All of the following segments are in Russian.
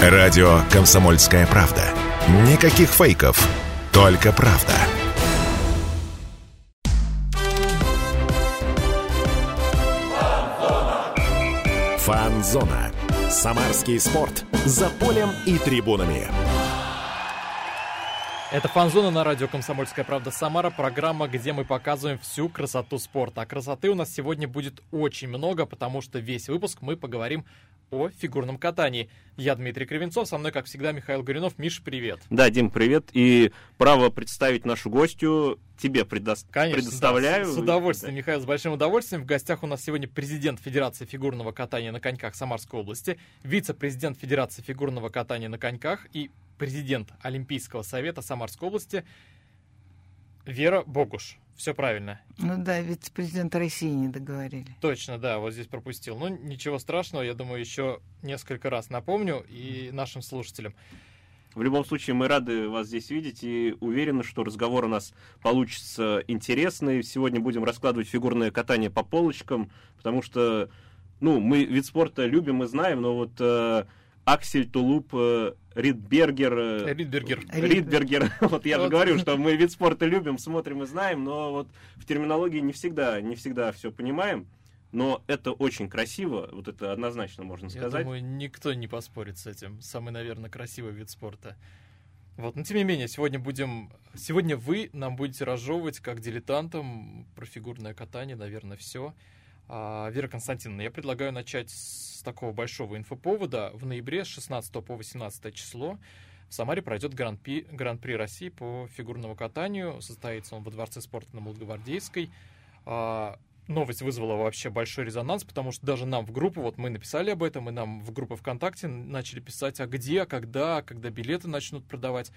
Радио «Комсомольская правда». Никаких фейков, только правда. Фанзона. Самарский спорт. За полем и трибунами. Это «Фанзона» на радио «Комсомольская правда» Самара, программа, где мы показываем всю красоту спорта. А красоты у нас сегодня будет очень много, потому что весь выпуск мы поговорим о фигурном катании. Я Дмитрий Кривенцов, со мной, как всегда, Михаил Горюнов. Миш, привет. Да, Дим, привет. И право представить нашу гостью тебе предо... Конечно, предоставляю. Да, с удовольствием, да. Михаил, с большим удовольствием. В гостях у нас сегодня президент Федерации фигурного катания на коньках Самарской области, вице-президент Федерации фигурного катания на коньках и президент Олимпийского совета Самарской области Вера Богуш. Все правильно. Ну да, вице-президент России не договорили. Точно, да, вот здесь пропустил. Ну, ничего страшного, я думаю, еще несколько раз напомню и нашим слушателям. В любом случае, мы рады вас здесь видеть и уверены, что разговор у нас получится интересный. Сегодня будем раскладывать фигурное катание по полочкам, потому что, ну, мы вид спорта любим и знаем, но вот э, Аксель Тулуп э, Ридбергер. Э, Ридбергер. Ридбергер. Вот я же говорю, что мы вид спорта любим, смотрим и знаем, но вот в терминологии не всегда, не всегда все понимаем. Но это очень красиво, вот это однозначно можно сказать. Я думаю, никто не поспорит с этим. Самый, наверное, красивый вид спорта. Вот, но тем не менее, сегодня будем... Сегодня вы нам будете разжевывать, как дилетантам, про фигурное катание, наверное, все. А, Вера Константиновна, я предлагаю начать с такого большого инфоповода. В ноябре с 16 по 18 число в Самаре пройдет Гран-при, Гран-при России по фигурному катанию. Состоится он во Дворце спорта на Молдогвардейской. А, новость вызвала вообще большой резонанс, потому что даже нам в группу, вот мы написали об этом, и нам в группу ВКонтакте начали писать, а где, когда, когда билеты начнут продавать.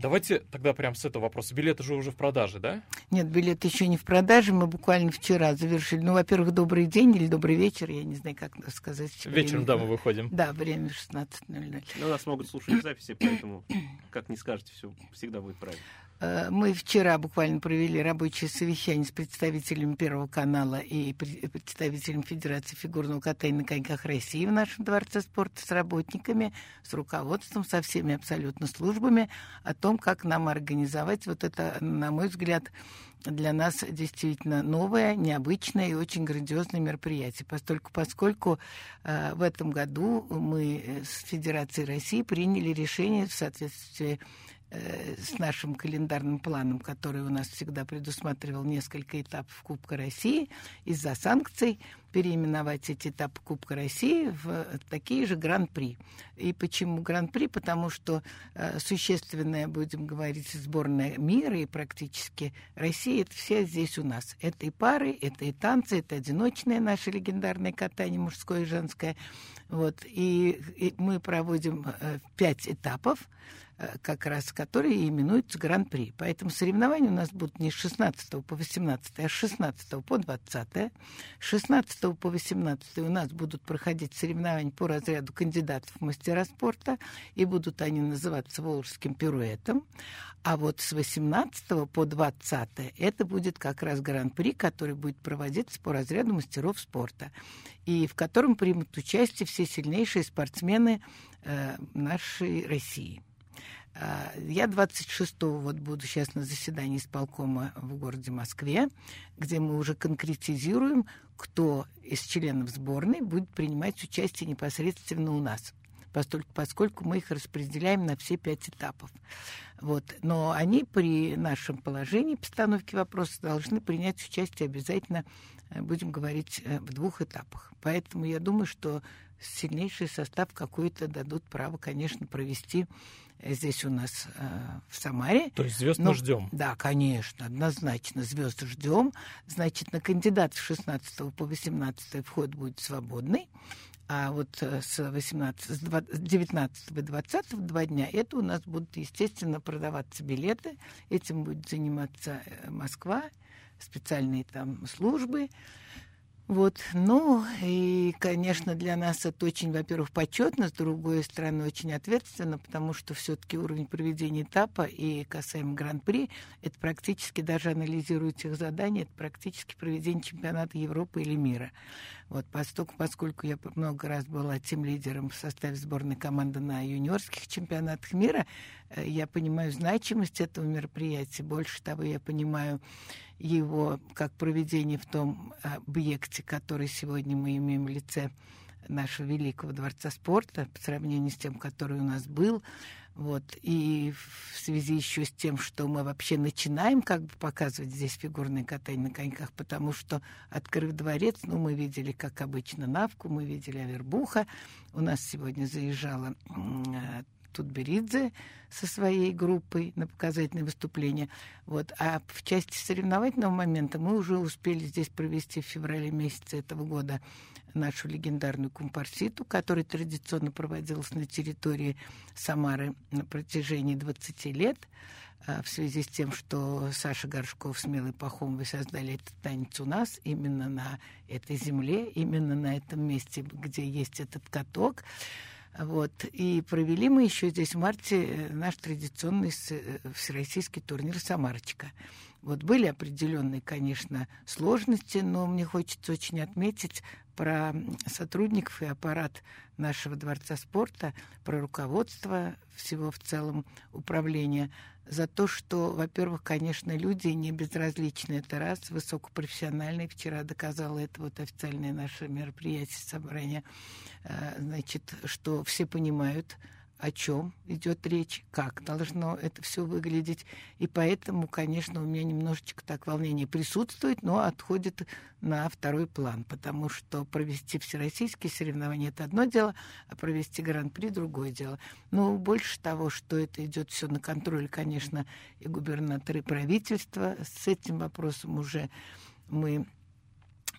Давайте тогда прям с этого вопроса. Билеты же уже в продаже, да? Нет, билеты еще не в продаже. Мы буквально вчера завершили. Ну, во-первых, добрый день или добрый вечер. Я не знаю, как сказать. Вечером, время. да, мы выходим. Да, время 16.00. Ну, нас могут слушать записи, поэтому, как не скажете, все всегда будет правильно. Э, мы вчера буквально провели рабочее совещание с представителями Первого канала и представителями Федерации фигурного катания на коньках России в нашем Дворце спорта с работниками, с руководством, со всеми абсолютно службами о том, как нам организовать вот это, на мой взгляд, для нас действительно новое, необычное и очень грандиозное мероприятие, поскольку, поскольку э, в этом году мы с Федерацией России приняли решение в соответствии Э, с нашим календарным планом, который у нас всегда предусматривал несколько этапов Кубка России, из-за санкций переименовать эти этапы Кубка России в такие же гран-при. И почему гран-при? Потому что э, существенная, будем говорить, сборная мира и практически Россия, это все здесь у нас. Это и пары, это и танцы, это одиночное наше легендарное катание, мужское и женское. Вот. И, и мы проводим э, пять этапов. Э, как раз которые именуются Гран-при. Поэтому соревнования у нас будут не с 16 по 18, а с 16 по 20. С 16 по 18 у нас будут проходить соревнования по разряду кандидатов в мастера спорта, и будут они называться Волжским пируэтом. А вот с 18 по 20 это будет как раз Гран-при, который будет проводиться по разряду мастеров спорта, и в котором примут участие все сильнейшие спортсмены э, нашей России. А, я 26-го вот буду сейчас на заседании исполкома в городе Москве, где мы уже конкретизируем, кто из членов сборной будет принимать участие непосредственно у нас поскольку, мы их распределяем на все пять этапов. Вот. Но они при нашем положении, постановке вопроса, должны принять участие обязательно, будем говорить, э, в двух этапах. Поэтому я думаю, что сильнейший состав какой-то дадут право, конечно, провести здесь у нас э, в Самаре. То есть звезд мы ждем? Да, конечно, однозначно звезд ждем. Значит, на кандидат с 16 по 18 вход будет свободный. А вот э, с, 18, с 19 и 20 два дня это у нас будут, естественно, продаваться билеты. Этим будет заниматься э, Москва, специальные там службы. Вот, ну, и, конечно, для нас это очень, во-первых, почетно, с другой стороны, очень ответственно, потому что все-таки уровень проведения этапа и касаемо Гран-при, это практически, даже анализируя их задания, это практически проведение чемпионата Европы или мира. Вот, поскольку, поскольку я много раз была тем лидером в составе сборной команды на юниорских чемпионатах мира, э, я понимаю значимость этого мероприятия. Больше того, я понимаю его как проведение в том объекте, который сегодня мы имеем в лице нашего великого дворца спорта по сравнению с тем, который у нас был. Вот. И в связи еще с тем, что мы вообще начинаем как бы показывать здесь фигурное катание на коньках, потому что, открыв дворец, ну, мы видели, как обычно, Навку, мы видели Авербуха. У нас сегодня заезжала э, Тутберидзе со своей группой на показательное выступление. Вот. А в части соревновательного момента мы уже успели здесь провести в феврале месяце этого года нашу легендарную компарситу, которая традиционно проводилась на территории Самары на протяжении 20 лет а, в связи с тем, что Саша Горшков с Милой Пахомовой создали этот танец у нас, именно на этой земле, именно на этом месте, где есть этот каток. Вот. И провели мы еще здесь в марте э, наш традиционный э, всероссийский турнир «Самарочка». Вот были определенные, конечно, сложности, но мне хочется очень отметить про сотрудников и аппарат нашего Дворца спорта, про руководство всего в целом управления, за то, что, во-первых, конечно, люди не безразличны. Это раз, высокопрофессиональные. Вчера доказало это вот официальное наше мероприятие, собрание. Э, значит, что все понимают, о чем идет речь, как должно это все выглядеть. И поэтому, конечно, у меня немножечко так волнение присутствует, но отходит на второй план, потому что провести всероссийские соревнования это одно дело, а провести гран-при другое дело. Но больше того, что это идет все на контроль, конечно, и губернаторы и правительства с этим вопросом уже мы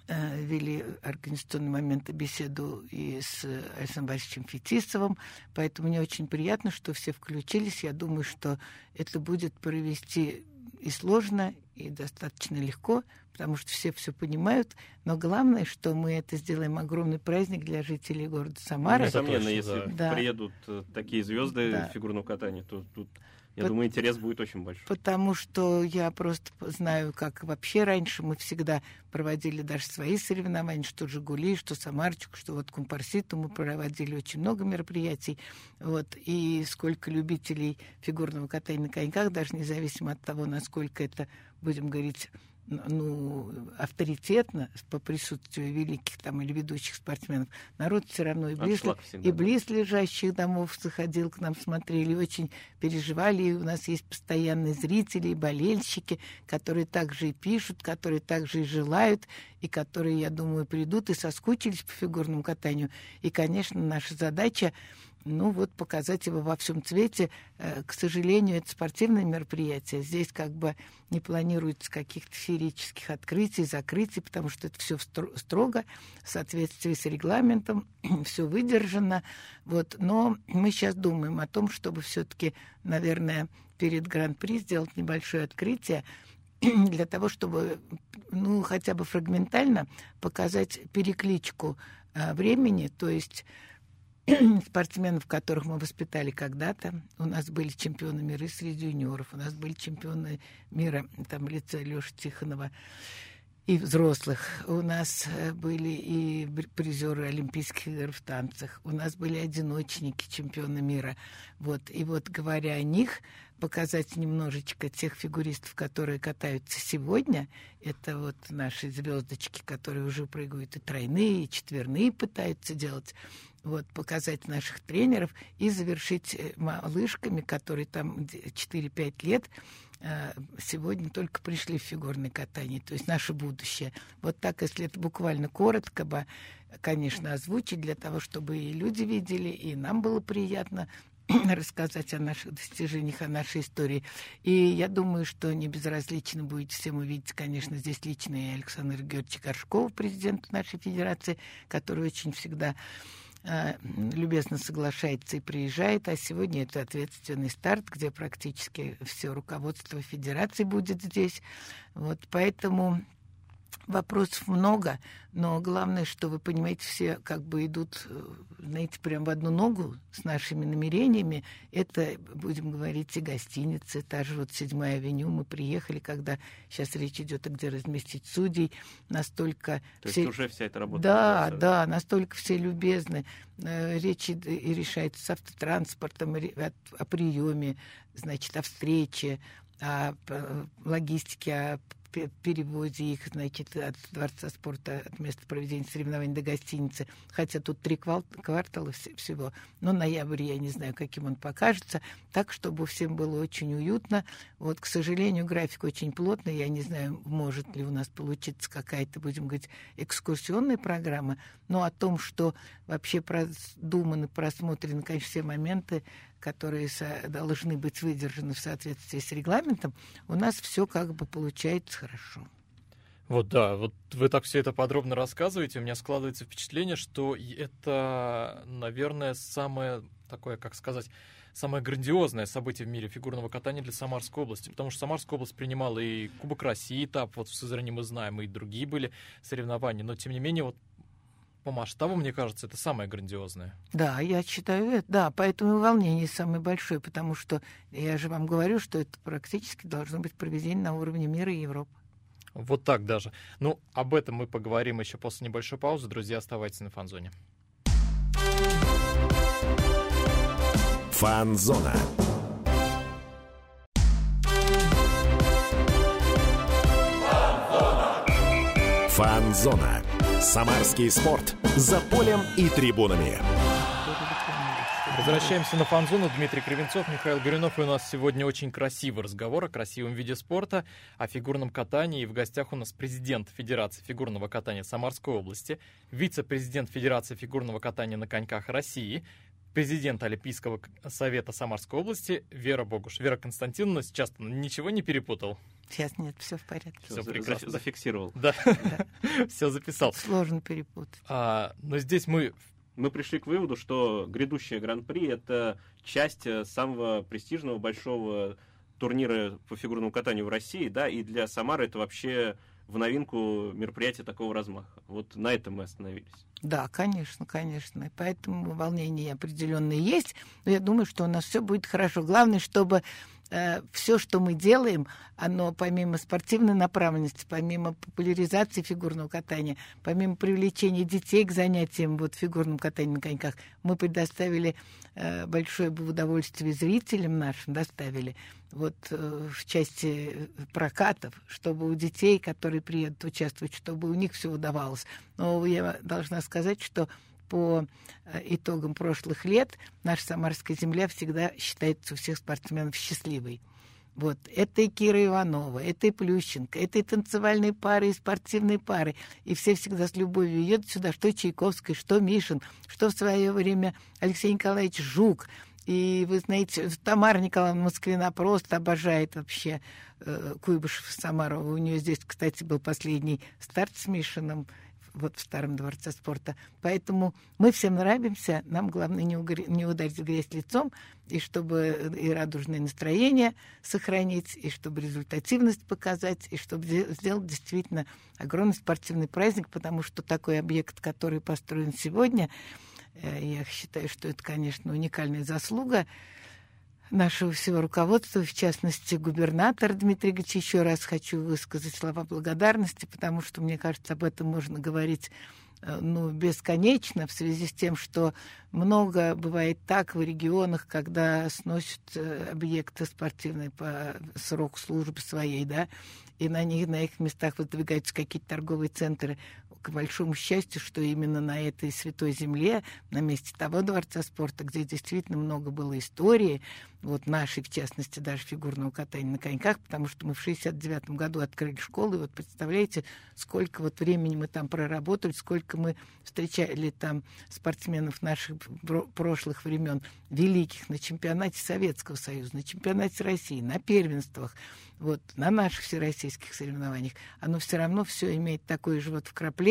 вели организационный момент беседу и с Александром Борисовичем Фетисовым, поэтому мне очень приятно, что все включились. Я думаю, что это будет провести и сложно, и достаточно легко, потому что все все понимают. Но главное, что мы это сделаем огромный праздник для жителей города Самары. Несомненно, если да. приедут э, такие звезды да. фигурного катания, то тут я По... думаю, интерес будет очень большой. Потому что я просто знаю, как вообще раньше мы всегда проводили даже свои соревнования, что «Жигули», что «Самарчик», что вот «Компарситу». Мы проводили очень много мероприятий. Вот, и сколько любителей фигурного катания на коньках, даже независимо от того, насколько это, будем говорить, ну, авторитетно по присутствию великих там или ведущих спортсменов, народ все равно и близ, и близ лежащих домов заходил к нам, смотрели, очень переживали. И у нас есть постоянные зрители и болельщики, которые также и пишут, которые также и желают, и которые, я думаю, придут и соскучились по фигурному катанию. И, конечно, наша задача ну вот показать его во всем цвете. Э, к сожалению, это спортивное мероприятие. Здесь как бы не планируется каких-то феерических открытий, закрытий, потому что это все строго в соответствии с регламентом, все выдержано. Вот. Но мы сейчас думаем о том, чтобы все-таки, наверное, перед Гран-при сделать небольшое открытие, для того, чтобы, ну, хотя бы фрагментально показать перекличку э, времени, то есть спортсменов, которых мы воспитали когда-то. У нас были чемпионы мира среди юниоров, у нас были чемпионы мира там в лице Леши Тихонова и взрослых. У нас э, были и призеры Олимпийских игр в танцах. У нас были одиночники чемпионы мира. Вот. И вот говоря о них, показать немножечко тех фигуристов, которые катаются сегодня. Это вот наши звездочки, которые уже прыгают и тройные, и четверные пытаются делать вот, показать наших тренеров и завершить э, малышками, которые там 4-5 лет э, сегодня только пришли в фигурное катание, то есть наше будущее. Вот так, если это буквально коротко бы, конечно, озвучить для того, чтобы и люди видели, и нам было приятно рассказать о наших достижениях, о нашей истории. И я думаю, что не безразлично будет всем увидеть, конечно, здесь лично и Александр Георгиевич Горшков, президент нашей федерации, который очень всегда любезно соглашается и приезжает, а сегодня это ответственный старт, где практически все руководство Федерации будет здесь. Вот, поэтому Вопросов много, но главное, что вы понимаете, все как бы идут, э, знаете, прям в одну ногу с нашими намерениями. Это, будем говорить, и гостиницы, та же вот седьмая авеню. Мы приехали, когда сейчас речь идет, где разместить судей. Настолько То все... есть уже вся эта работа. Да, ведется. да, настолько все любезны. Э, Речь и решается с автотранспортом, о, о приеме, значит, о встрече, о п- логистике, о перевозе их, значит, от Дворца спорта, от места проведения соревнований до гостиницы. Хотя тут три квартала вс- всего. Но ноябрь, я не знаю, каким он покажется. Так, чтобы всем было очень уютно. Вот, к сожалению, график очень плотный. Я не знаю, может ли у нас получиться какая-то, будем говорить, экскурсионная программа. Но о том, что вообще продуманы, просмотрены, конечно, все моменты, которые должны быть выдержаны в соответствии с регламентом, у нас все как бы получается хорошо. Вот да, вот вы так все это подробно рассказываете, у меня складывается впечатление, что это, наверное, самое такое, как сказать, самое грандиозное событие в мире фигурного катания для Самарской области, потому что Самарская область принимала и Кубок России этап, вот в Сызрани мы знаем, и другие были соревнования, но тем не менее вот по масштабу, мне кажется, это самое грандиозное. Да, я считаю это. Да, поэтому и волнение самое большое, потому что я же вам говорю, что это практически должно быть проведение на уровне мира и Европы. Вот так даже. Ну, об этом мы поговорим еще после небольшой паузы. Друзья, оставайтесь на фанзоне. Фанзона. Фанзона. Самарский спорт. За полем и трибунами. Возвращаемся на фан-зону. Дмитрий Кривенцов, Михаил Горюнов. И у нас сегодня очень красивый разговор о красивом виде спорта, о фигурном катании. И в гостях у нас президент Федерации фигурного катания Самарской области, вице-президент Федерации фигурного катания на коньках России, президент Олимпийского совета Самарской области Вера Богуш. Вера Константиновна, сейчас ничего не перепутал? Сейчас нет, все в порядке. Всё за- прекрасно. за- зафиксировал. Да, все записал. Сложно перепутать. А, но здесь мы Мы пришли к выводу, что грядущее Гран-при это часть э, самого престижного большого турнира по фигурному катанию в России, да, и для Самары это вообще в новинку мероприятие такого размаха. Вот на этом мы остановились. Да, конечно, конечно. Поэтому волнения определенные есть. Но я думаю, что у нас все будет хорошо. Главное, чтобы все, что мы делаем, оно помимо спортивной направленности, помимо популяризации фигурного катания, помимо привлечения детей к занятиям вот, фигурным катанием на коньках, мы предоставили э, большое удовольствие зрителям нашим, доставили вот э, в части прокатов, чтобы у детей, которые приедут участвовать, чтобы у них все удавалось. Но я должна сказать, что по э, итогам прошлых лет наша Самарская земля всегда считается у всех спортсменов счастливой. Вот. Это и Кира Иванова, это и Плющенко, это и танцевальные пары, и спортивные пары. И все всегда с любовью едут сюда, что Чайковский, что Мишин, что в свое время Алексей Николаевич Жук. И вы знаете, Тамара Николаевна Москвина просто обожает вообще э, Куйбышев Самарова. У нее здесь, кстати, был последний старт с Мишиным вот в Старом дворце спорта. Поэтому мы всем нравимся. Нам главное не, угор... не ударить в грязь лицом, и чтобы и радужное настроение сохранить, и чтобы результативность показать, и чтобы сделать действительно огромный спортивный праздник, потому что такой объект, который построен сегодня, я считаю, что это, конечно, уникальная заслуга нашего всего руководства, в частности, губернатор Дмитрий Ильич. Еще раз хочу высказать слова благодарности, потому что, мне кажется, об этом можно говорить ну, бесконечно в связи с тем, что много бывает так в регионах, когда сносят объекты спортивные по сроку службы своей, да, и на них, на их местах выдвигаются какие-то торговые центры. К большому счастью, что именно на этой святой земле, на месте того дворца спорта, где действительно много было истории, вот нашей, в частности, даже фигурного катания на коньках, потому что мы в 69 году открыли школу, и вот представляете, сколько вот времени мы там проработали, сколько мы встречали там спортсменов наших прошлых времен, великих, на чемпионате Советского Союза, на чемпионате России, на первенствах, вот, на наших всероссийских соревнованиях, оно все равно все имеет такое же вот вкрапление,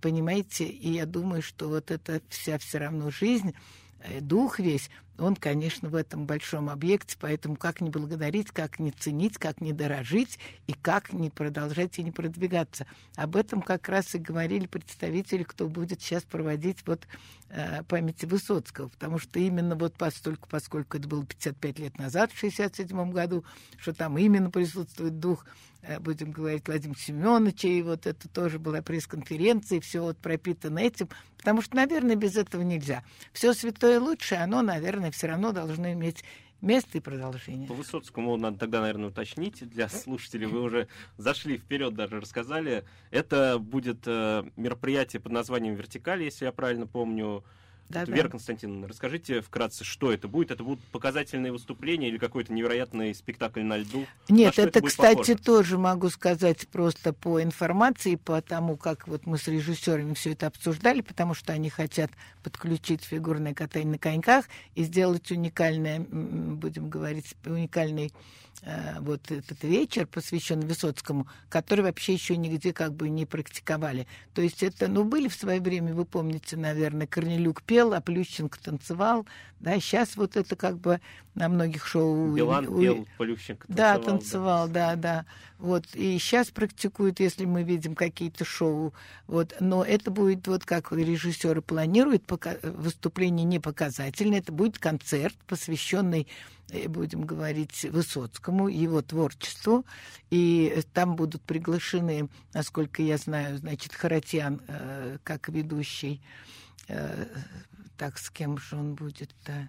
понимаете, и я думаю, что вот эта вся все равно жизнь, э, дух весь, он, конечно, в этом большом объекте, поэтому как не благодарить, как не ценить, как не дорожить и как не продолжать и не продвигаться. Об этом как раз и говорили представители, кто будет сейчас проводить вот э, памяти Высоцкого, потому что именно вот постольку, поскольку это было 55 лет назад, в 67 году, что там именно присутствует дух Э, будем говорить, Владимира Семеновича, и вот это тоже была пресс-конференция, и все вот пропитано этим, потому что, наверное, без этого нельзя. Все святое лучшее, оно, наверное, все равно должно иметь место и продолжение. По Высоцкому надо тогда, наверное, уточнить для слушателей. Вы уже зашли вперед, даже рассказали. Это будет э, мероприятие под названием «Вертикаль», если я правильно помню. Да, Вера да. Константиновна, расскажите вкратце, что это будет? Это будут показательные выступления или какой-то невероятный спектакль на льду? Нет, это, это кстати, похоже? тоже могу сказать просто по информации, по тому, как вот мы с режиссерами все это обсуждали, потому что они хотят подключить фигурное катание на коньках и сделать уникальное, будем говорить, уникальный Э, вот этот вечер, посвященный Высоцкому, который вообще еще нигде как бы не практиковали. То есть это, ну, были в свое время, вы помните, наверное, Корнелюк пел, а Плющенко танцевал, да, сейчас вот это как бы на многих шоу... Билан у... пел, Плющенко танцевал. Да, танцевал, да, да. да. Вот, и сейчас практикуют, если мы видим какие-то шоу, вот, но это будет, вот как режиссеры планируют, пока... выступление не показательное, это будет концерт, посвященный э, будем говорить, Высоцкому, его творчеству. И там будут приглашены, насколько я знаю, значит, Харатьян э, как ведущий. Э, так, с кем же он будет-то?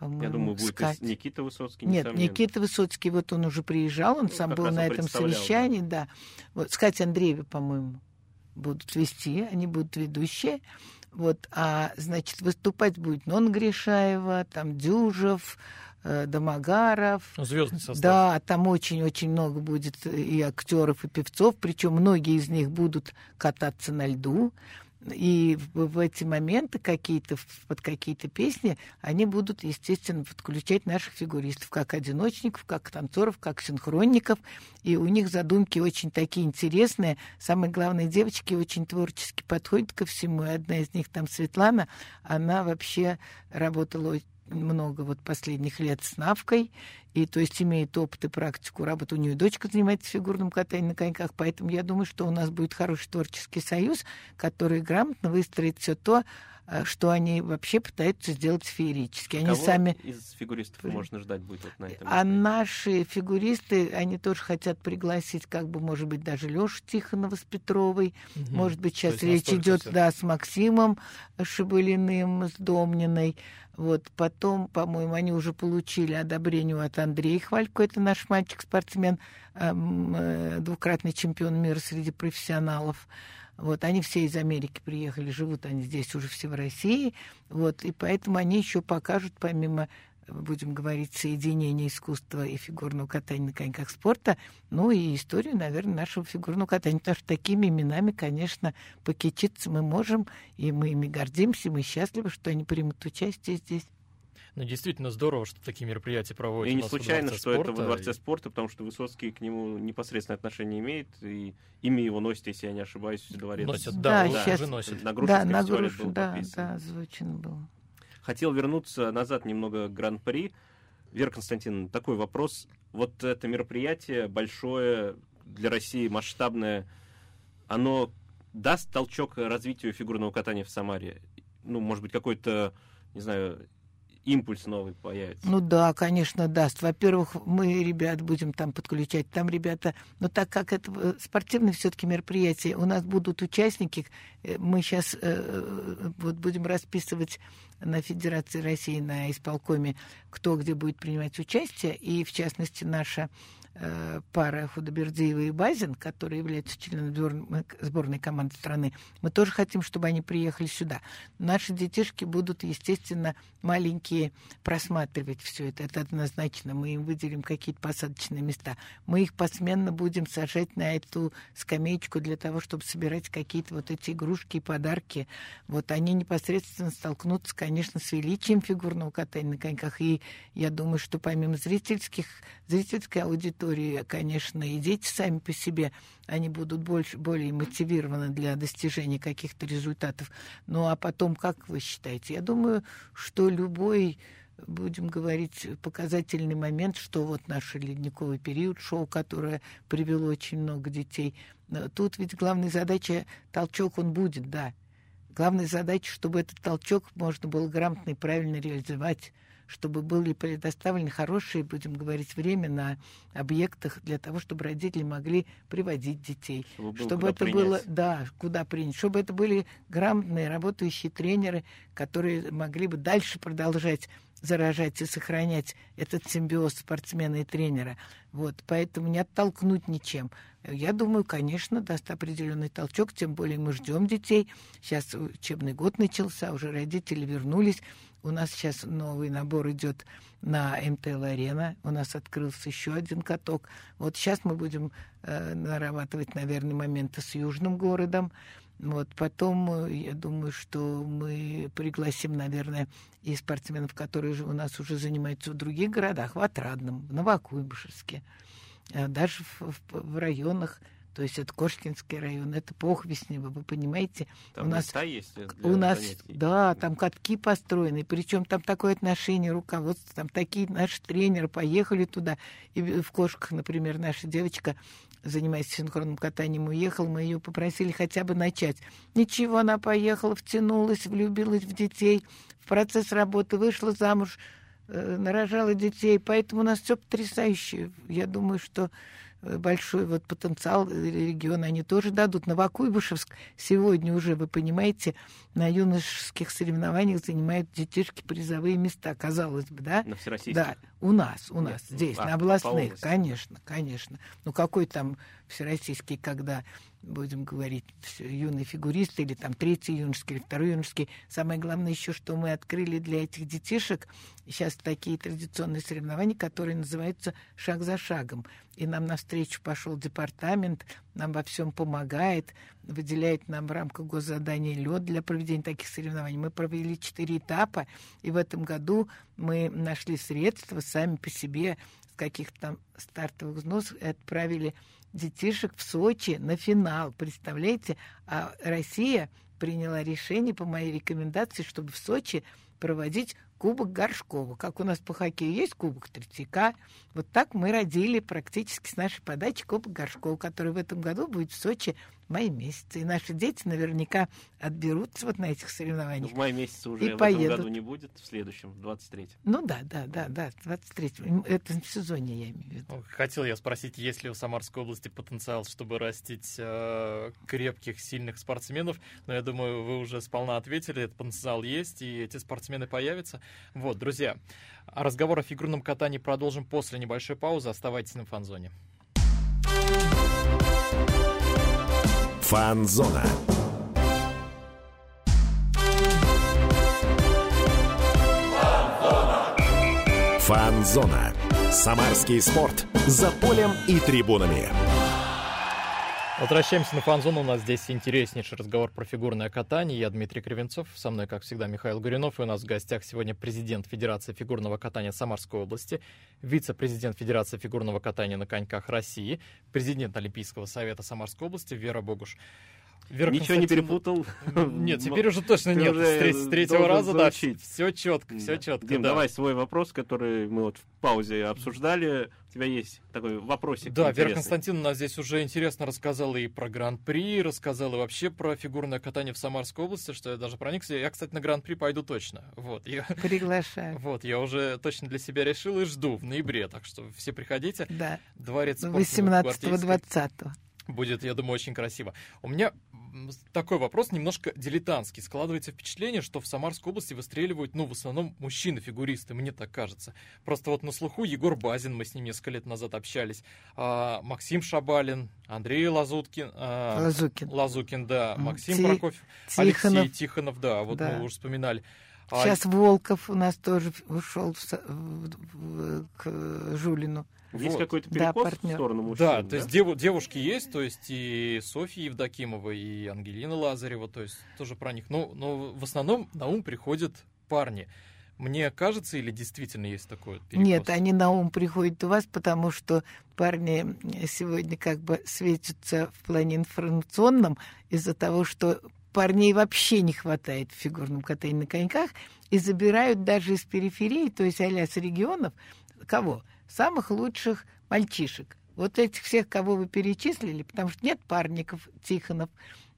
по-моему. Я думаю, будет Скать. Никита Высоцкий. Нет, Никита Высоцкий, вот он уже приезжал, он ну, сам был на этом совещании, да. да. Вот, Скать Андреева, по-моему, будут вести, они будут ведущие. Вот, а, значит, выступать будет Нон Гришаева, там Дюжев, э, Домогаров. Ну, звездный состав. Да, там очень-очень много будет и актеров, и певцов, причем многие из них будут кататься на льду. И в, эти моменты какие-то, под какие-то песни, они будут, естественно, подключать наших фигуристов, как одиночников, как танцоров, как синхронников. И у них задумки очень такие интересные. Самые главные девочки очень творчески подходят ко всему. И одна из них, там Светлана, она вообще работала много вот последних лет с Навкой, и то есть имеет опыт и практику работы. У нее дочка занимается фигурным катанием на коньках, поэтому я думаю, что у нас будет хороший творческий союз, который грамотно выстроит все то, э, что они вообще пытаются сделать феерически. Они Кого сами... из фигуристов можно ждать будет вот на этом? А наши фигуристы, они тоже хотят пригласить, как бы, может быть, даже Лешу Тихонова с Петровой. Угу. Может быть, сейчас речь идет, да, с Максимом Шабылиным, с Домниной. Вот потом, по-моему, они уже получили одобрение от Андрея Хвалько, это наш мальчик-спортсмен, эм, э, двукратный чемпион мира среди профессионалов. Вот, они все из Америки приехали, живут они здесь уже все в России. Вот, и поэтому они еще покажут, помимо будем говорить, соединение искусства и фигурного катания на коньках спорта, ну и историю, наверное, нашего фигурного катания. Потому что такими именами, конечно, покичиться мы можем, и мы ими гордимся, и мы счастливы, что они примут участие здесь. Ну, действительно здорово, что такие мероприятия проводят. И не случайно, что спорта, это во Дворце и... спорта, потому что Высоцкий к нему непосредственное отношение имеет, и имя его носит, если я не ошибаюсь, дворец. Носят, да, да, сейчас... уже носят. На да, на грушу, да, да, звучен был. Хотел вернуться назад немного к Гран-при. Вера Константиновна, такой вопрос. Вот это мероприятие большое, для России масштабное, оно даст толчок развитию фигурного катания в Самаре? Ну, может быть, какой-то, не знаю, импульс новый появится. Ну да, конечно, даст. Во-первых, мы ребят будем там подключать, там ребята, но так как это э, спортивное все-таки мероприятие, у нас будут участники, э, мы сейчас э, вот будем расписывать на Федерации России, на исполкоме, кто где будет принимать участие, и в частности наша Э, пара Худобердиева и Базин, которые являются членами сборной команды страны, мы тоже хотим, чтобы они приехали сюда. Наши детишки будут, естественно, маленькие просматривать все это. Это однозначно. Мы им выделим какие-то посадочные места. Мы их посменно будем сажать на эту скамеечку для того, чтобы собирать какие-то вот эти игрушки и подарки. Вот они непосредственно столкнутся, конечно, с величием фигурного катания на коньках. И я думаю, что помимо зрительских, зрительской аудитории, аудитории, конечно, и дети сами по себе, они будут больше, более мотивированы для достижения каких-то результатов. Ну а потом, как вы считаете? Я думаю, что любой будем говорить, показательный момент, что вот наш ледниковый период, шоу, которое привело очень много детей. Тут ведь главная задача, толчок он будет, да. Главная задача, чтобы этот толчок можно было грамотно и правильно реализовать чтобы были предоставлены хорошие, будем говорить, время на объектах для того, чтобы родители могли приводить детей. Чтобы, было чтобы это принять. было, да, куда принять. Чтобы это были грамотные, работающие тренеры, которые могли бы дальше продолжать заражать и сохранять этот симбиоз спортсмена и тренера. Вот, поэтому не оттолкнуть ничем. Я думаю, конечно, даст определенный толчок, тем более мы ждем детей. Сейчас учебный год начался, уже родители вернулись. У нас сейчас новый набор идет на МТЛ-арена. У нас открылся еще один каток. Вот сейчас мы будем э, нарабатывать, наверное, моменты с южным городом. Вот потом, э, я думаю, что мы пригласим, наверное, и спортсменов, которые же у нас уже занимаются в других городах, в Отрадном, в Новокуйбышевске, э, даже в, в, в районах, то есть это Кошкинский район, это Похвеснево, вы понимаете. Там у нас есть у нас, занятий? да, там катки построены, причем там такое отношение руководства, там такие наши тренеры поехали туда, и в Кошках, например, наша девочка, занимаясь синхронным катанием, уехала, мы ее попросили хотя бы начать. Ничего, она поехала, втянулась, влюбилась в детей, в процесс работы вышла замуж, э, нарожала детей, поэтому у нас все потрясающе. Я думаю, что большой вот потенциал региона они тоже дадут. Новокуйбышевск сегодня уже, вы понимаете, на юношеских соревнованиях занимают детишки призовые места, казалось бы, да? На всероссийских? Да, у нас, у Нет, нас, ну, здесь, а, на областных, конечно, конечно. Ну какой там всероссийский, когда, будем говорить, юный фигурист, или там третий юношеский, или второй юношеский. Самое главное еще, что мы открыли для этих детишек сейчас такие традиционные соревнования, которые называются «Шаг за шагом». И нам навстречу пошел департамент, нам во всем помогает, выделяет нам в рамках госзадания лед для проведения таких соревнований. Мы провели четыре этапа, и в этом году мы нашли средства сами по себе с каких-то там стартовых взносов и отправили детишек в Сочи на финал. Представляете? А Россия приняла решение по моей рекомендации, чтобы в Сочи проводить Кубок Горшкова. Как у нас по хоккею есть Кубок Третьяка, вот так мы родили практически с нашей подачи Кубок Горшкова, который в этом году будет в Сочи мае месяце. И наши дети наверняка отберутся вот на этих Ну, соревнованиях. В мае месяце уже И в поедут. этом году не будет, в следующем, в 23-м. Ну да, да, да, да, 23 Это в сезоне, я имею в виду. Ну, Хотел я спросить, есть ли в Самарской области потенциал, чтобы растить э, крепких, сильных спортсменов, но я думаю, вы уже сполна ответили, этот потенциал есть, и эти спортсмены появятся. Вот, друзья, разговор о фигурном катании продолжим после небольшой паузы. Оставайтесь на фанзоне. Фанзона. Фанзона. Самарский спорт. За полем и трибунами. Возвращаемся на фан-зону. У нас здесь интереснейший разговор про фигурное катание. Я Дмитрий Кривенцов. Со мной, как всегда, Михаил Горюнов. И у нас в гостях сегодня президент Федерации фигурного катания Самарской области, вице-президент Федерации фигурного катания на коньках России, президент Олимпийского совета Самарской области Вера Богуш. Вера Ничего не перепутал? Нет, теперь уже точно нет. уже С, треть- с третьего раза, да, все четко, все Да. четко. Дим, да. давай свой вопрос, который мы вот в паузе обсуждали. У тебя есть такой вопросик Да, Вера интересный. Константиновна здесь уже интересно рассказала и про Гран-при, рассказала и вообще про фигурное катание в Самарской области, что я даже проникся. Я, кстати, на Гран-при пойду точно. Вот, я, Приглашаю. вот, я уже точно для себя решил и жду в ноябре, так что все приходите. Да, Дворец спорта на Гвардейской 18-20. Будет, я думаю, очень красиво. У меня такой вопрос немножко дилетантский. Складывается впечатление, что в Самарской области выстреливают, ну, в основном мужчины-фигуристы, мне так кажется. Просто вот на слуху Егор Базин, мы с ним несколько лет назад общались, а, Максим Шабалин, Андрей Лазуткин, а, Лазукин. Лазукин, да, Максим Ти- Прокофьев, Тихонов. Алексей Тихонов, да, вот Да. мы уже вспоминали. А, Сейчас Волков у нас тоже ушел в в- в- к Жулину. Есть Вот. какой-то Да, перекос в партнер. сторону мужчин? Да, то есть деву- девушки есть, то есть и Софья Евдокимова, и Ангелина Лазарева, то есть тоже про них. Но, но в основном на ум приходят парни. Мне кажется, или действительно есть такое? Перекос? Нет, они на ум приходят у вас, потому что парни сегодня как бы светятся в плане информационном из-за того, что парней вообще не хватает в фигурном катании на коньках и забирают даже из периферии, то есть а с регионов, кого? Самых лучших мальчишек. Вот этих всех, кого вы перечислили, потому что нет парников, Тихонов,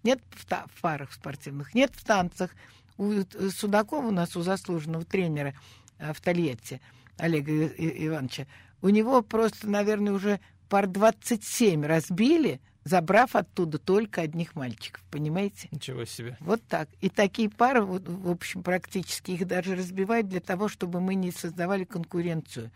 нет в, в парах спортивных, нет в танцах. У Судакова у нас, у заслуженного тренера э, в Тольятти, Олега Ивановича, у него просто, наверное, уже пар 27 разбили, забрав оттуда только одних мальчиков, понимаете? Ничего себе. Вот так. И такие пары, вот, в общем, практически их даже разбивают для того, чтобы мы не создавали конкуренцию.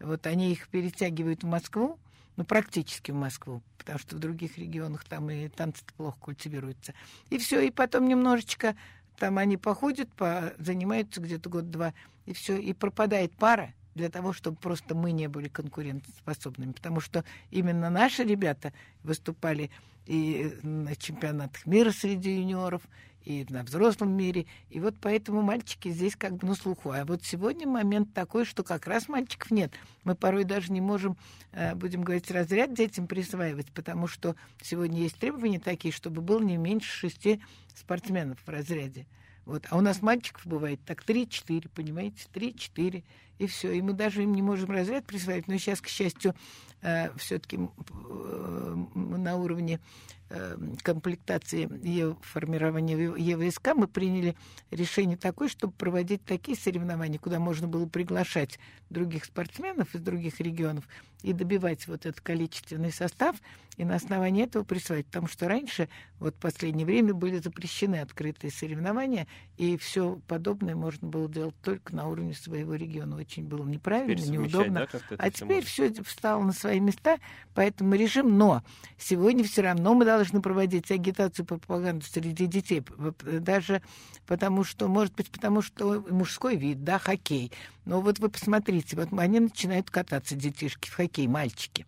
Вот они их перетягивают в Москву, ну, практически в Москву, потому что в других регионах там и танцы плохо культивируются. И все, и потом немножечко там они походят, по, занимаются где-то год-два, и все, и пропадает пара для того, чтобы просто мы не были конкурентоспособными. Потому что именно наши ребята выступали и на чемпионатах мира среди юниоров, и на взрослом мире. И вот поэтому мальчики здесь как бы на слуху. А вот сегодня момент такой, что как раз мальчиков нет. Мы порой даже не можем, э, будем говорить, разряд детям присваивать, потому что сегодня есть требования такие, чтобы было не меньше шести спортсменов в разряде. Вот. А у нас мальчиков бывает так 3-4, понимаете, 3-4, и все. И мы даже им не можем разряд присваивать. Но сейчас, к счастью, э, все-таки э, на уровне э, комплектации ее формирования ЕВСК мы приняли решение такое, чтобы проводить такие соревнования, куда можно было приглашать других спортсменов из других регионов и добивать вот этот количественный состав, и на основании этого присваивать. Потому что раньше, вот в последнее время, были запрещены открытые соревнования, и все подобное можно было делать только на уровне своего региона. Очень было неправильно, Теперь неудобно. да, А теперь все встало на свои места, поэтому режим. Но сегодня все равно мы должны проводить агитацию, пропаганду среди детей, даже потому что, может быть, потому что мужской вид, да, хоккей. Но вот вы посмотрите, вот они начинают кататься, детишки, в хоккей, мальчики.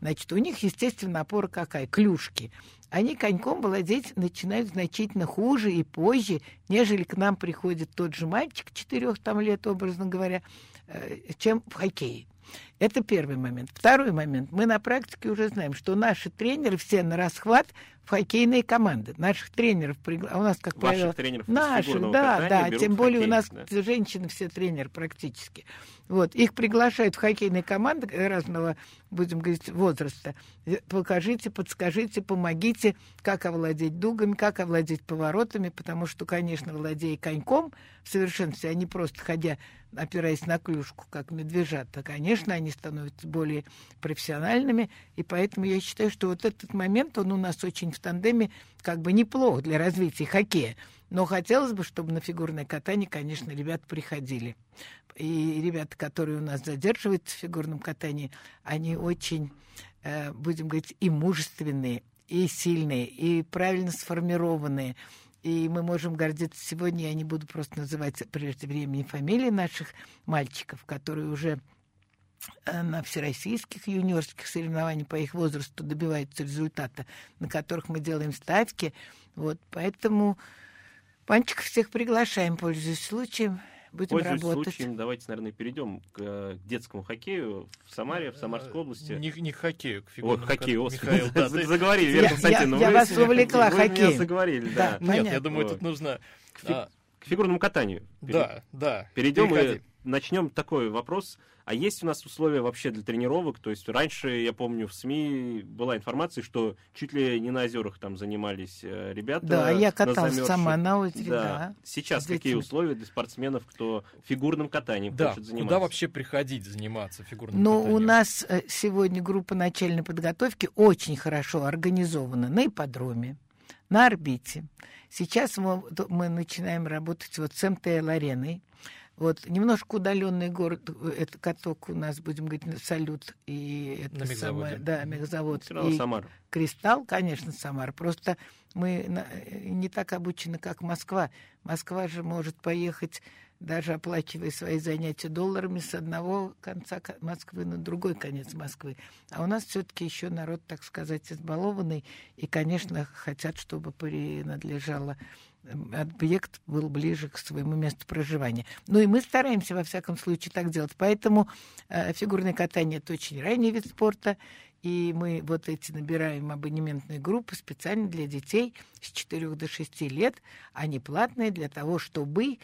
Значит, у них, естественно, опора какая? Клюшки. Они коньком владеть начинают значительно хуже и позже, нежели к нам приходит тот же мальчик четырех там лет, образно говоря, э, чем в хоккее. Это первый момент. Второй момент. Мы на практике уже знаем, что наши тренеры все на расхват в хоккейные команды. Наших тренеров пригла... а у нас, как Ваших правило, тренеров наших, да, да. Тем более у нас да. женщины все тренеры практически. Вот. Их приглашают в хоккейные команды разного, будем говорить, возраста. Э, Покажите, подскажите, помогите, как овладеть дугами, как овладеть поворотами, потому что, конечно, владея коньком в совершенстве, а не просто ходя, опираясь на клюшку, как медвежата, конечно, они становятся более профессиональными, и поэтому я считаю, что вот этот момент, он у нас очень в тандеме как бы неплох для развития хоккея. Но хотелось бы, чтобы на фигурное катание, конечно, ребята приходили. И ребята, которые у нас задерживаются в фигурном катании, они очень, э, будем говорить, и мужественные, и сильные, и правильно сформированные. И мы можем гордиться сегодня, я не буду просто называть прежде времени фамилии наших мальчиков, которые уже на всероссийских юниорских соревнованиях по их возрасту добиваются результата, на которых мы делаем ставки. Вот, поэтому мальчиков всех приглашаем, пользуясь случаем. Будем Пользуясь работать. случаем, давайте, наверное, перейдем к, э, к детскому хоккею в Самаре, в Самарской области. Не, не к хоккею, к О, фигурному к хоккею, кат- господи, Михаил, да, заговорили, Я- Вера Константиновна, я вы вас увлекла вы меня хоккеем. заговорили, Да. да. Нет, я думаю, Вот. тут нужно... Фи- а, К фигурному катанию. пере- да, да. Перейдем и начнем такой вопрос. А есть у нас условия вообще для тренировок? То есть раньше, я помню, в СМИ была информация, что чуть ли не на озерах там занимались э, ребята. Да, я каталась сама на озере, Да. да. Сейчас С какие условия для спортсменов, кто фигурным катанием Да, хочет заниматься? куда вообще приходить заниматься фигурным Ну, катанием? у нас э, сегодня группа начальной подготовки очень хорошо организована на ипподроме, на орбите. Сейчас мы, мы начинаем работать вот с МТЛ-ареной. Вот немножко удаленный город, это каток у нас, будем говорить, салют и это На самое, да, мегзавод. Все равно и Самара. Кристалл, конечно, Самар. Просто мы э, не так обучены, как Москва. Москва же может поехать, даже оплачивая свои занятия долларами, с одного конца ко- Москвы на другой конец Москвы. А у нас все-таки еще народ, так сказать, избалованный. И, конечно, хотят, чтобы принадлежало объект был ближе к своему месту проживания. Ну и мы стараемся, во всяком случае, так делать. Поэтому э, фигурное катание – это очень ранний вид спорта, и мы вот эти набираем абонементные группы специально для детей с 4 до 6 лет. Они платные для того, чтобы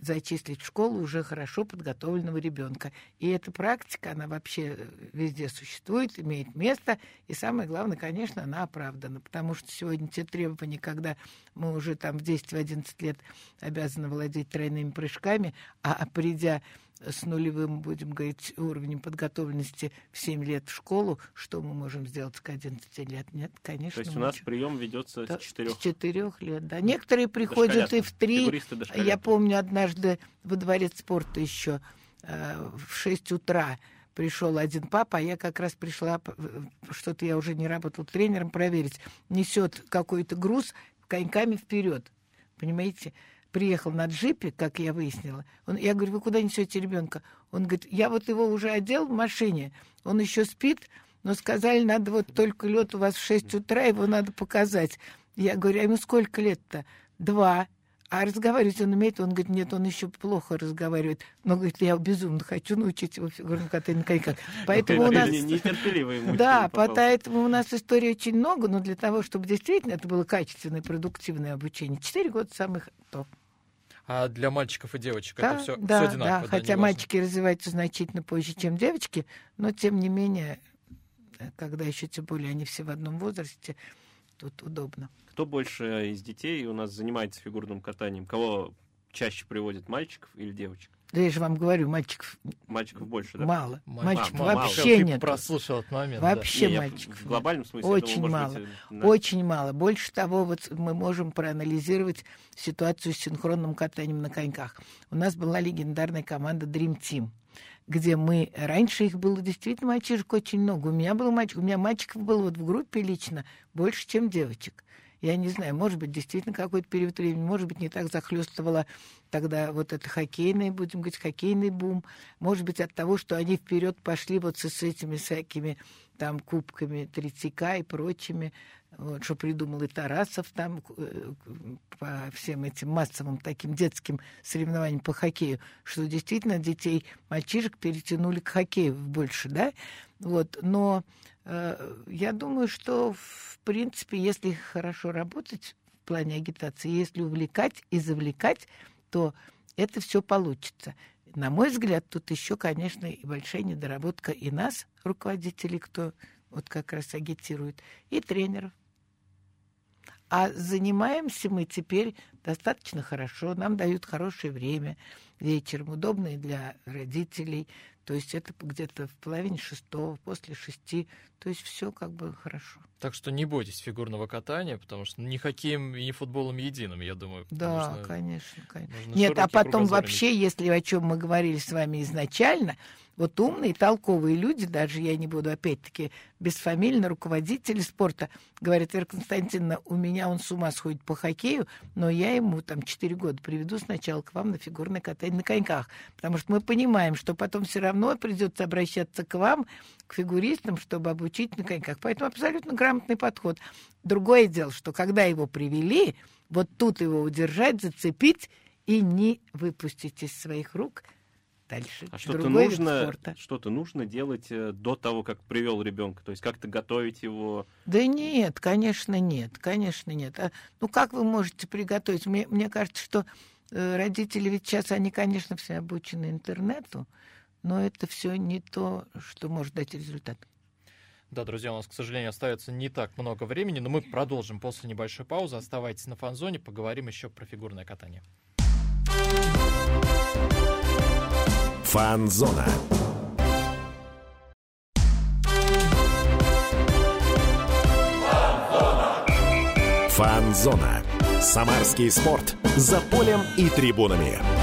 зачислить в школу уже хорошо подготовленного ребенка. И эта практика, она вообще э, везде существует, имеет место. И самое главное, конечно, она оправдана. Потому что сегодня те требования, когда мы уже там в 10-11 лет обязаны владеть тройными прыжками, а придя с нулевым, будем говорить, уровнем подготовленности в 7 лет в школу, что мы можем сделать к 11 лет? Нет, конечно. То есть у нас ничего. прием ведется да, с 4 С 4 лет, да. Некоторые приходят и в 3. Я помню однажды во дворец спорта еще э, в 6 утра пришел один папа, а я как раз пришла, что-то я уже не работал тренером, проверить. Несет какой-то груз коньками вперед. Понимаете? Приехал на джипе, как я выяснила. Он, я говорю, вы куда несете ребенка? Он говорит, я вот его уже одел в машине, он еще спит, но сказали, надо вот только лед у вас в 6 утра, его надо показать. Я говорю, а ему сколько лет-то? Два. А разговаривать он умеет? Он говорит, нет, он еще плохо разговаривает. Но, говорит, я безумно хочу научить его фигурному катанию на коньках. Поэтому у нас... Да, поэтому у нас истории очень много, но для того, чтобы действительно это было качественное, продуктивное обучение, четыре года самых то. А для мальчиков и девочек да, это все, да, все одинаково? Да, хотя мальчики развиваются значительно позже, чем девочки, но тем не менее, э, когда еще тем более они все в одном возрасте, тут удобно. Кто больше из детей у нас занимается фигурным катанием? Кого чаще приводят, мальчиков или девочек? Да я же вам говорю, мальчиков... Мальчиков больше, да? Мало. Мальчиков а, вообще мало. нет. прослушал этот момент. Вообще да. мальчиков. в глобальном смысле, Очень думаю, мало. Быть, да. Очень мало. Больше того, вот мы можем проанализировать ситуацию с синхронным катанием на коньках. У нас была легендарная команда Dream Team где мы... Раньше их было действительно мальчишек очень много. У меня было мальчик, у меня мальчиков было вот в группе лично больше, чем девочек. Я не знаю, может быть, действительно какой-то период времени, может быть, не так захлестывала тогда вот это хоккейный, будем говорить, хоккейный бум. Может быть, от того, что они вперед пошли вот с, с этими всякими там кубками Третьяка и прочими, вот, что придумал и Тарасов там э, по всем этим массовым таким детским соревнованиям по хоккею, что действительно детей, мальчишек перетянули к хоккею больше, да? Вот, но я думаю, что, в принципе, если хорошо работать в плане агитации, если увлекать и завлекать, то это все получится. На мой взгляд, тут еще, конечно, и большая недоработка и нас, руководителей, кто вот как раз агитирует, и тренеров. А занимаемся мы теперь достаточно хорошо, нам дают хорошее время вечером, удобное для родителей. То есть это где-то в половине шестого, после шести. То есть все как бы хорошо. Так что не бойтесь фигурного катания, потому что ни хоккеем и ни футболом единым, я думаю. Да, конечно, конечно. Нет, а потом вообще, если о чем мы говорили с вами изначально, вот умные, толковые люди, даже я не буду опять-таки бесфамильно, руководители спорта, говорят, Вера Константиновна, у меня он с ума сходит по хоккею, но я ему там 4 года приведу сначала к вам на фигурное катание на коньках, потому что мы понимаем, что потом все равно придется обращаться к вам, к фигуристам, чтобы обучить на коньках. Поэтому абсолютно грамотный подход. Другое дело, что когда его привели, вот тут его удержать, зацепить и не выпустить из своих рук – дальше. А что-то нужно, что-то нужно делать э, до того, как привел ребенка, то есть как-то готовить его. Да нет, конечно нет, конечно нет. А, ну как вы можете приготовить? Мне, мне кажется, что э, родители ведь сейчас они, конечно, все обучены интернету, но это все не то, что может дать результат. Да, друзья, у нас, к сожалению, остается не так много времени, но мы продолжим после небольшой паузы. Оставайтесь на фанзоне, поговорим еще про фигурное катание. Фанзона. Фанзона. Самарский спорт. За полем и трибунами.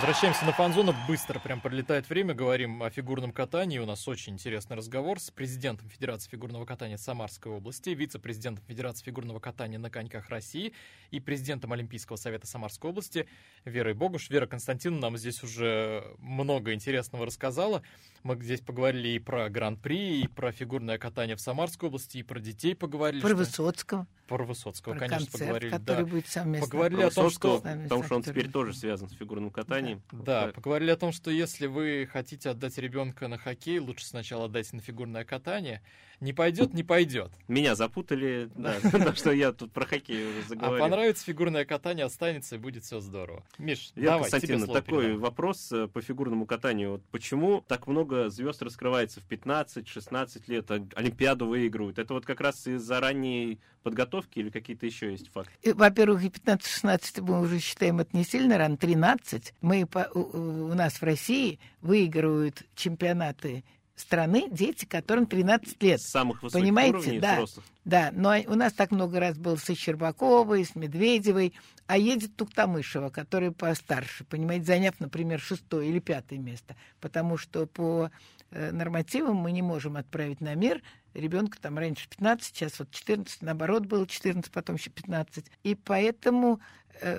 Возвращаемся на фанзону. Быстро прям пролетает время. Говорим о фигурном катании. У нас очень интересный разговор с президентом Федерации фигурного катания Самарской области, вице-президентом Федерации фигурного катания на коньках России и президентом Олимпийского совета Самарской области Верой Богуш. Вера Константиновна нам здесь уже много интересного рассказала. Мы здесь поговорили и про Гран-при, и про фигурное катание в Самарской области, и про детей поговорили. Про что... Высоцкого. Про Высоцкого, про конечно, концерт, поговорили. который да. будет совместно. Поговорили о том, что... Потому что он теперь тоже связан с фигурным катанием. Да, да, поговорили о том, что если вы хотите отдать ребенка на хоккей, лучше сначала отдать на фигурное катание. Не пойдет, не пойдет. Меня запутали, да, потому что я тут про хоккей уже А заговорил. понравится фигурное катание, останется и будет все здорово. Миш, Вера давай, тебе Константиновна, слово такой передам. вопрос э, по фигурному катанию. Вот почему так много звезд раскрывается в 15-16 лет, а Олимпиаду выигрывают? Это вот как раз из-за ранней подготовки или какие-то еще есть факты? И, Во-первых, и 15-16 мы уже считаем это не сильно рано, 13. Мы, по- у, у нас в России выигрывают чемпионаты страны дети, которым 13 лет. С самых высоких Понимаете, уровней да. взрослых. Да, но у нас так много раз было со Щербаковой, с Медведевой, а едет Туктамышева, которая постарше, понимаете, заняв, например, шестое или пятое место, потому что по э, нормативам мы не можем отправить на мир ребенка там раньше 15, сейчас вот 14, наоборот было 14, потом еще 15. И поэтому,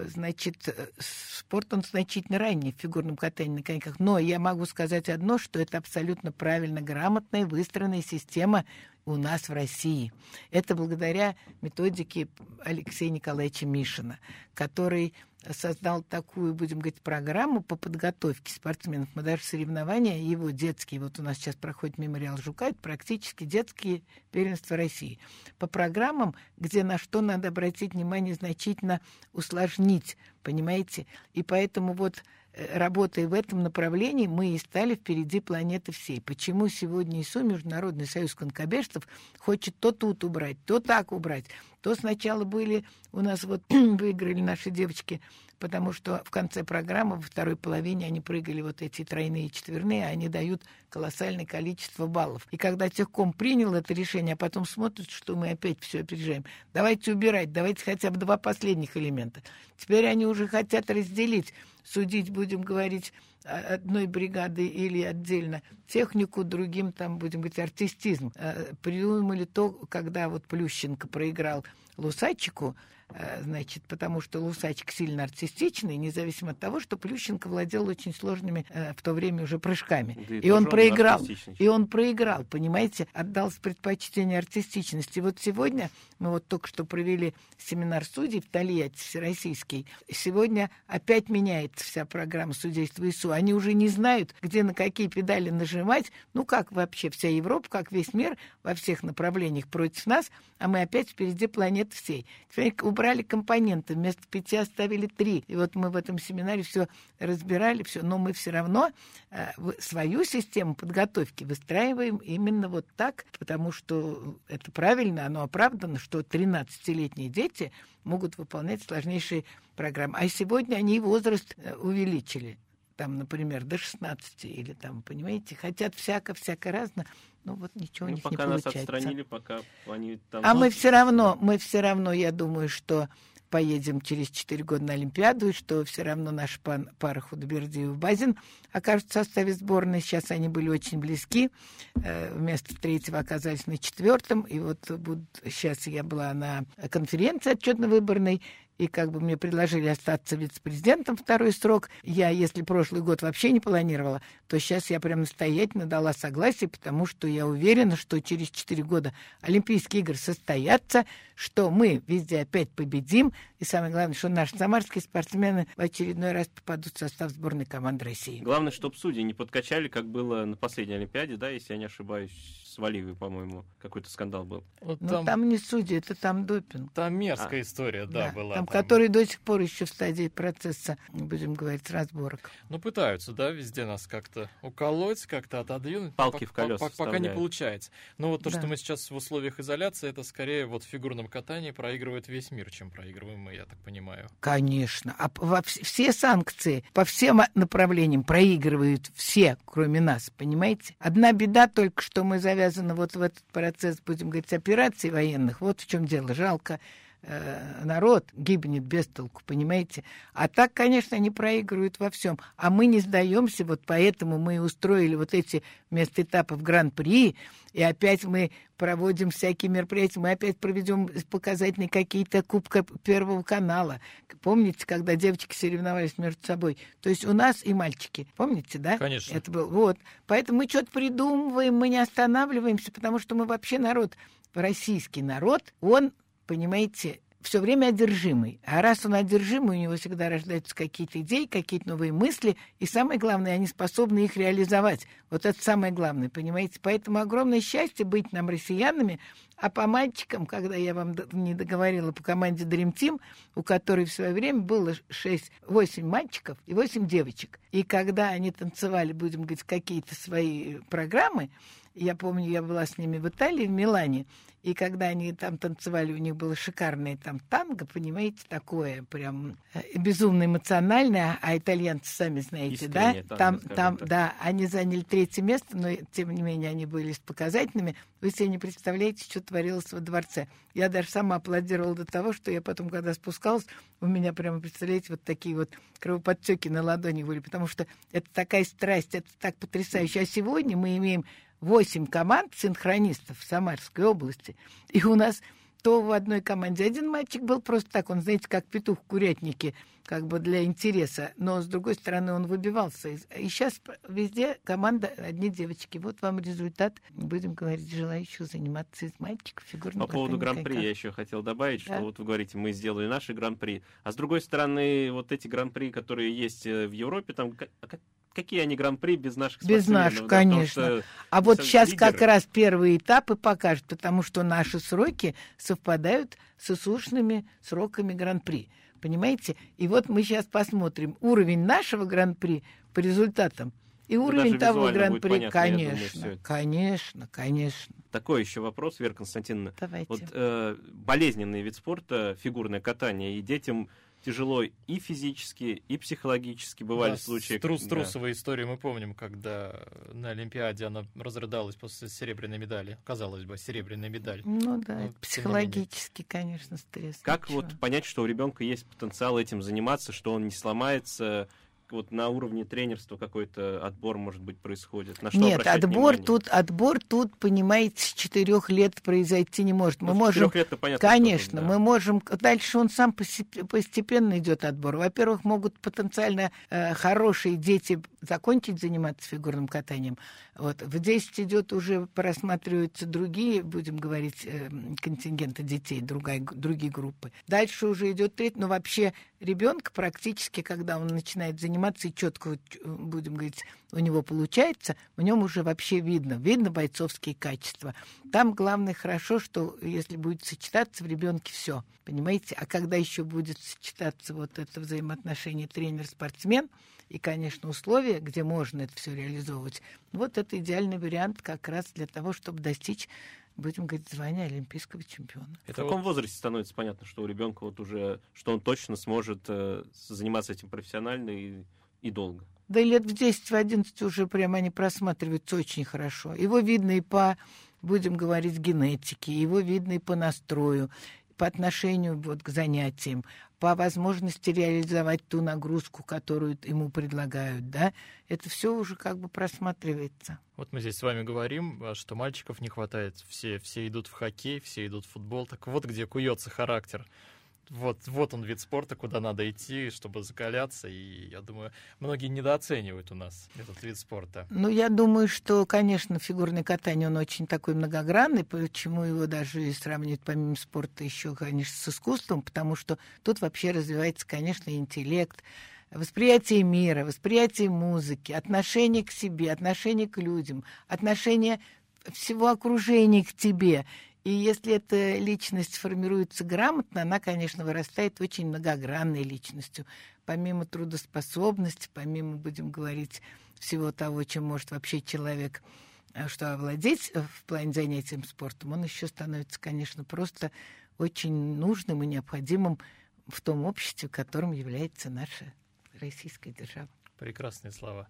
значит, э, спорт, он значительно ранний в фигурном катании на коньках. Но я могу сказать одно, что это абсолютно правильно, грамотная, выстроенная система у нас в России. Это благодаря методике Алексея Николаевича Мишина, который создал такую, будем говорить, программу по подготовке спортсменов. Мы даже соревнования его детские, вот у нас сейчас проходит мемориал Жука, это практически детские первенства России. По программам, где на что надо обратить внимание, значительно усложнить, понимаете? И поэтому вот э, работая в этом направлении, мы и стали впереди планеты всей. Почему сегодня ИСУ, Международный союз конкобежцев, хочет то тут убрать, то так убрать, то сначала были у нас вот выиграли наши девочки, потому что в конце программы, во второй половине они прыгали вот эти тройные и четверные, они дают колоссальное количество баллов. И когда техком принял это решение, а потом смотрит, что мы опять все опережаем, давайте убирать, давайте хотя бы два последних элемента. Теперь они уже хотят разделить, судить, будем говорить, одной бригады или отдельно технику, другим там, будем говорить, артистизм. Э, Придумали то, когда вот Плющенко проиграл Лусачику, значит, потому что Лусачик сильно артистичный, независимо от того, что Плющенко владел очень сложными э, в то время уже прыжками. Да и и он проиграл. И он проиграл, понимаете, отдал предпочтение артистичности. Вот сегодня, мы вот только что провели семинар судей в Тольятти, всероссийский. Сегодня опять меняется вся программа судейства ИСУ. Они уже не знают, где на какие педали нажимать. Ну, как вообще вся Европа, как весь мир во всех направлениях против нас, а мы опять впереди планеты всей. Теперь убрали компоненты, вместо пяти оставили три. И вот мы в этом семинаре все разбирали, все, но мы все равно э, свою систему подготовки выстраиваем именно вот так, потому что это правильно, оно оправдано, что 13-летние дети могут выполнять сложнейшие программы. А сегодня они возраст э, увеличили. Там, например, до 16 или там, понимаете, хотят всяко-всяко разно, но вот ничего у Ну, них не пока нас получается. отстранили, пока они там... А мы все равно, мы все равно, я думаю, что поедем через 4 года на Олимпиаду, и что все равно наша пан- пара Худобердиев Базин окажутся в составе сборной. Сейчас они были очень близки. Э, Вместо третьего оказались на четвертом. И вот будут... сейчас я была на конференции отчетно-выборной, и как бы мне предложили остаться вице-президентом второй срок. Я, если прошлый год вообще не планировала, то сейчас я прям настоятельно дала согласие, потому что я уверена, что через 4 года Олимпийские игры состоятся, что мы везде опять победим, и самое главное, что наши самарские спортсмены в очередной раз попадут в состав сборной команды России. Главное, чтобы судьи не подкачали, как было на последней Олимпиаде, да, если я не ошибаюсь, с Валивой, по-моему, какой-то скандал был. Вот Но там, Ну, там не судьи, это там допинг. там мерзкая история, да, была. там, который до сих пор еще в стадии процесса, будем говорить, разборок. Ну, пытаются, да, везде нас как-то уколоть, как-то отодвинуть. Палки в колеса пок- Пока не получается. Но вот то, Да. что мы сейчас в условиях изоляции, это скорее вот в фигурном катании проигрывает весь мир, чем проигрываем мы, я так понимаю. Конечно. А во вс- все санкции по всем направлениям проигрывают все, кроме нас, понимаете? Одна беда только, что мы завязаны вот в этот процесс, будем говорить, операций военных. Вот в чем дело. Жалко э, народ гибнет без толку, понимаете? А так, конечно, они проигрывают во всем. А мы не сдаемся, вот поэтому мы устроили вот эти вместо этапов гран-при, и опять мы проводим всякие мероприятия, мы опять проведем показательные какие-то кубка Первого канала. Помните, когда девочки соревновались между собой? То есть у нас и мальчики, помните, да? Конечно. Это был, вот. Поэтому мы что-то придумываем, мы не останавливаемся, потому что мы вообще народ, российский народ, он, понимаете, все время одержимый. А раз он одержимый, у него всегда рождаются какие-то идеи, какие-то новые мысли, и самое главное, они способны их реализовать. Вот это самое главное, понимаете? Поэтому огромное счастье быть нам россиянами, а по мальчикам, когда я вам не договорила по команде Dream Team, у которой в свое время было 6, 8 мальчиков и 8 девочек. И когда они танцевали, будем говорить, какие-то свои программы, я помню, я была с ними в Италии, в Милане, и когда они там танцевали, у них было шикарное там танго, понимаете, такое прям э, безумно эмоциональное, а итальянцы сами знаете, Искренне, да? танго, Там, там, так. да, они заняли третье место, но тем не менее они были показательными. Вы себе не представляете, что творилось во дворце. Я даже сама аплодировала до того, что я потом, когда спускалась, у меня прямо, представляете, вот такие вот кровоподтеки на ладони были, потому что это такая страсть, это так потрясающе. А сегодня мы имеем восемь команд синхронистов в Самарской области. И у нас то в одной команде один мальчик был просто так, он, знаете, как петух в курятнике, как бы для интереса, но с другой стороны он выбивался. И сейчас везде команда одни девочки. Вот вам результат. Будем говорить, желающих заниматься из мальчиков фигурным По поводу гран-при я еще хотел добавить, что Да. вот вы говорите, мы сделали наши гран-при, а с другой стороны, вот эти гран-при, которые есть э, в Европе, там а какие они гран-при без наших Без наших, да, конечно. А вот сейчас лидеры. как раз первые этапы покажут, потому что наши сроки совпадают с услышанными сроками Гран-при. Понимаете? И вот мы сейчас посмотрим уровень нашего Гран-при по результатам и Ну, уровень даже того Гран-при. понятно, думаю, конечно, это. конечно, конечно. Такой еще вопрос, Вера Константиновна. Давайте. Вот э, болезненный вид спорта, фигурное катание, и детям тяжело и физически, и психологически. Бывали Да, случаи... Струс, да. трусовую историю мы помним, когда на Олимпиаде она разрыдалась после серебряной медали. Казалось бы, серебряная медаль. Ну да, менее. психологически, конечно, стресс. Как Ничего. вот понять, что у ребенка есть потенциал этим заниматься, что он не сломается? Вот на уровне тренерства какой-то отбор, может быть, происходит? На что Нет, отбор внимание? тут, отбор тут, понимаете, с четырех лет произойти не может. Мы Ну, можем лет-то понятно, Конечно, да. мы можем... Дальше он сам постепенно идет отбор. Во-первых, могут потенциально э, хорошие дети закончить заниматься фигурным катанием. Вот. В 10 идет уже просматриваются другие, будем говорить, э, контингенты детей, другая, другие группы. Дальше уже идет треть, но вообще ребенка практически, когда он начинает заниматься и четко, э, будем говорить, у него получается, в нем уже вообще видно, видно бойцовские качества. Там главное хорошо, что если будет сочетаться в ребенке все, понимаете? А когда еще будет сочетаться вот это взаимоотношение тренер-спортсмен и, конечно, условия, где можно это все реализовывать, вот это идеальный вариант как раз для того, чтобы достичь будем говорить, звания олимпийского чемпиона. В Это каком вот- возрасте становится понятно, что у ребенка вот уже, что он точно сможет э, заниматься этим профессионально и, и долго? Да и лет в 10-11 уже прямо они просматриваются очень хорошо. Его видно и по, будем говорить, генетике, его видно и по настрою, по отношению вот к занятиям, по возможности реализовать ту нагрузку, которую ему предлагают, да, это все уже как бы просматривается. Вот мы здесь с вами говорим, а, что мальчиков не хватает. Все, все идут в хоккей, все идут в футбол. Так вот где куется характер. Вот, вот он вид спорта, куда надо идти, чтобы закаляться. И я думаю, многие недооценивают у нас этот вид спорта. Ну, я думаю, что, конечно, фигурное катание, он очень такой многогранный, почему его даже и сравнивать помимо спорта еще, конечно, с искусством, потому что тут вообще развивается, конечно, интеллект, восприятие мира, восприятие музыки, отношение к себе, отношение к людям, отношение всего окружения к тебе. И если эта личность формируется грамотно, она, конечно, вырастает очень многогранной личностью. Помимо трудоспособности, помимо, будем говорить, всего того, чем может вообще человек э, что овладеть э, в плане занятием спортом, он еще становится, конечно, просто очень нужным и необходимым в том обществе, которым является наша российская держава. Прекрасные слова.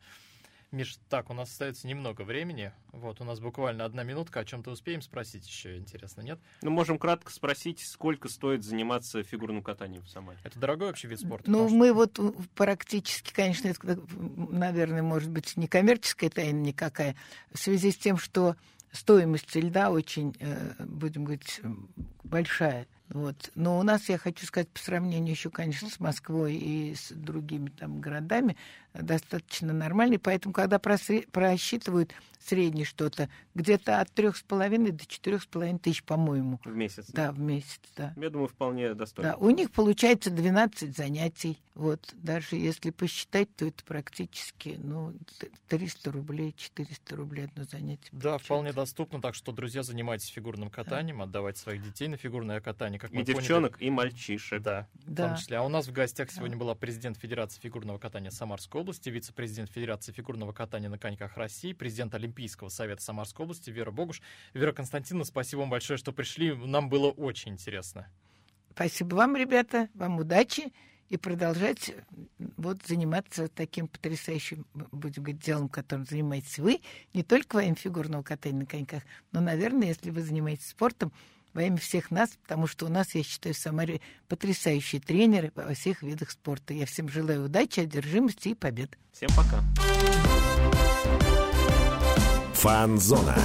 Миш, так, у нас остается немного времени. Вот, у нас буквально одна минутка. О чем-то успеем спросить еще, интересно, нет? Ну, можем кратко спросить, сколько стоит заниматься фигурным катанием в Самаре? Это дорогой вообще вид спорта? Ну, мы вот практически, конечно, это, наверное, может быть, не коммерческая тайна никакая, в связи с тем, что стоимость льда очень, э, будем говорить, большая. Вот. Но у нас, я хочу сказать, по сравнению еще, конечно, с Москвой и с другими там городами, достаточно нормальный. Поэтому, когда просчитывают средний что-то, где-то от трех с половиной до четырех с половиной тысяч, по-моему. В месяц? Да, в месяц, да. Я думаю, вполне достойно. Да, у них получается 12 занятий. Вот, даже если посчитать, то это практически, ну, 300 рублей, 400 рублей одно занятие. Да, получается. вполне доступно, так что, друзья, занимайтесь фигурным катанием, да. отдавайте своих детей на фигурное катание. Как и девчонок, поняли. и мальчишек. Да, да, в том числе. А у нас в гостях сегодня была президент Федерации фигурного катания Самарской области, вице-президент Федерации фигурного катания на коньках России, президент Олимпийского совета Самарской области Вера Богуш. Вера Константиновна, спасибо вам большое, что пришли. Нам было очень интересно. Спасибо вам, ребята. Вам удачи и продолжать вот заниматься таким потрясающим, будем говорить, делом, которым занимаетесь вы, не только во имя фигурного катания на коньках, но, наверное, если вы занимаетесь спортом, во имя всех нас, потому что у нас, я считаю, в Самаре потрясающие тренеры во всех видах спорта. Я всем желаю удачи, одержимости и побед. Всем пока. Фанзона.